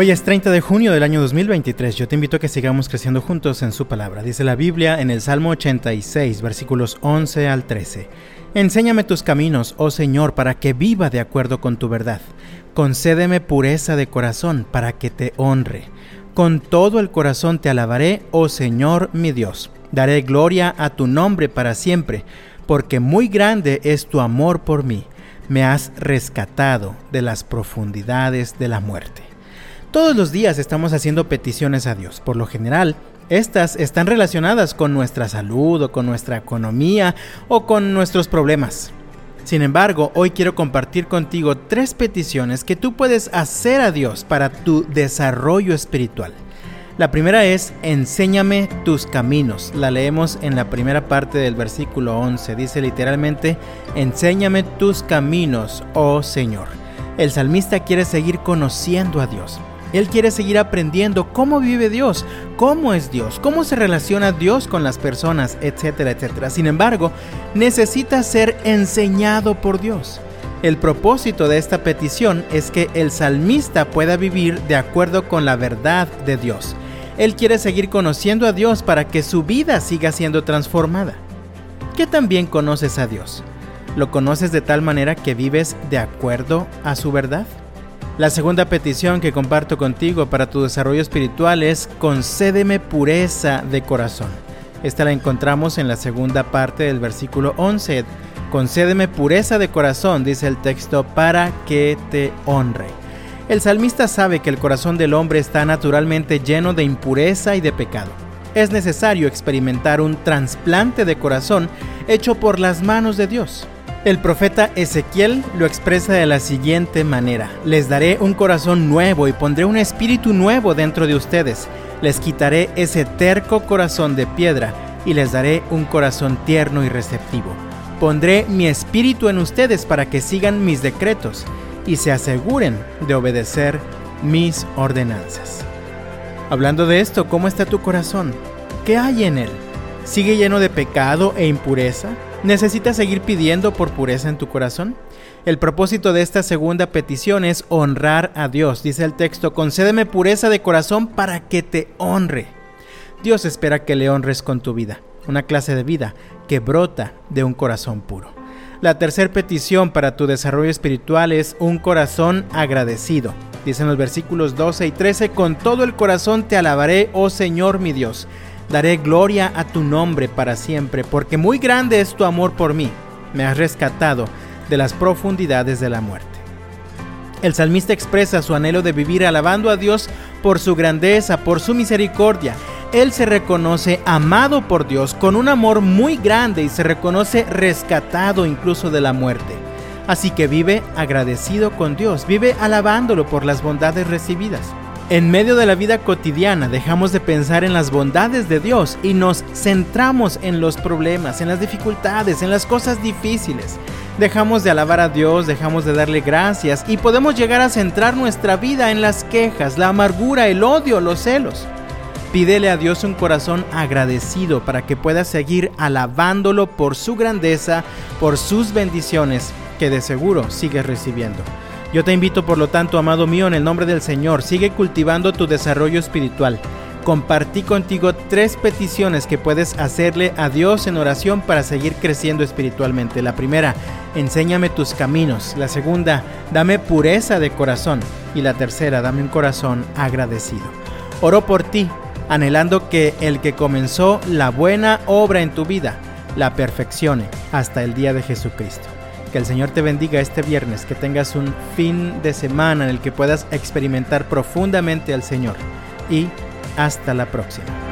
Hoy es 30 de junio del año 2023. Yo te invito a que sigamos creciendo juntos en su palabra. Dice la Biblia en el Salmo 86, versículos 11 al 13. Enséñame tus caminos, oh Señor, para que viva de acuerdo con tu verdad. Concédeme pureza de corazón para que te honre. Con todo el corazón te alabaré, oh Señor mi Dios. Daré gloria a tu nombre para siempre, porque muy grande es tu amor por mí. Me has rescatado de las profundidades de la muerte. Todos los días estamos haciendo peticiones a Dios. Por lo general, estas están relacionadas con nuestra salud o con nuestra economía o con nuestros problemas. Sin embargo, hoy quiero compartir contigo tres peticiones que tú puedes hacer a Dios para tu desarrollo espiritual. La primera es, enséñame tus caminos. La leemos en la primera parte del versículo 11. Dice literalmente, enséñame tus caminos, oh Señor. El salmista quiere seguir conociendo a Dios. Él quiere seguir aprendiendo cómo vive Dios, cómo es Dios, cómo se relaciona Dios con las personas, etcétera, etcétera. Sin embargo, necesita ser enseñado por Dios. El propósito de esta petición es que el salmista pueda vivir de acuerdo con la verdad de Dios. Él quiere seguir conociendo a Dios para que su vida siga siendo transformada. ¿Qué también conoces a Dios? ¿Lo conoces de tal manera que vives de acuerdo a su verdad? La segunda petición que comparto contigo para tu desarrollo espiritual es concédeme pureza de corazón. Esta la encontramos en la segunda parte del versículo 11. Concédeme pureza de corazón, dice el texto, para que te honre. El salmista sabe que el corazón del hombre está naturalmente lleno de impureza y de pecado. Es necesario experimentar un trasplante de corazón hecho por las manos de Dios. El profeta Ezequiel lo expresa de la siguiente manera, les daré un corazón nuevo y pondré un espíritu nuevo dentro de ustedes, les quitaré ese terco corazón de piedra y les daré un corazón tierno y receptivo. Pondré mi espíritu en ustedes para que sigan mis decretos y se aseguren de obedecer mis ordenanzas. Hablando de esto, ¿cómo está tu corazón? ¿Qué hay en él? ¿Sigue lleno de pecado e impureza? ¿Necesitas seguir pidiendo por pureza en tu corazón? El propósito de esta segunda petición es honrar a Dios. Dice el texto, concédeme pureza de corazón para que te honre. Dios espera que le honres con tu vida, una clase de vida que brota de un corazón puro. La tercera petición para tu desarrollo espiritual es un corazón agradecido. Dicen los versículos 12 y 13, con todo el corazón te alabaré, oh Señor mi Dios Daré gloria a tu nombre para siempre, porque muy grande es tu amor por mí. Me has rescatado de las profundidades de la muerte. El salmista expresa su anhelo de vivir alabando a Dios por su grandeza, por su misericordia. Él se reconoce amado por Dios con un amor muy grande y se reconoce rescatado incluso de la muerte. Así que vive agradecido con Dios, vive alabándolo por las bondades recibidas. En medio de la vida cotidiana dejamos de pensar en las bondades de Dios y nos centramos en los problemas, en las dificultades, en las cosas difíciles. Dejamos de alabar a Dios, dejamos de darle gracias y podemos llegar a centrar nuestra vida en las quejas, la amargura, el odio, los celos. Pídele a Dios un corazón agradecido para que puedas seguir alabándolo por su grandeza, por sus bendiciones que de seguro sigues recibiendo. Yo te invito, por lo tanto, amado mío, en el nombre del Señor, sigue cultivando tu desarrollo espiritual. Compartí contigo tres peticiones que puedes hacerle a Dios en oración para seguir creciendo espiritualmente. La primera, enséñame tus caminos. La segunda, dame pureza de corazón. Y la tercera, dame un corazón agradecido. Oro por ti, anhelando que el que comenzó la buena obra en tu vida, la perfeccione hasta el día de Jesucristo. Que el Señor te bendiga este viernes, que tengas un fin de semana en el que puedas experimentar profundamente al Señor. Y hasta la próxima.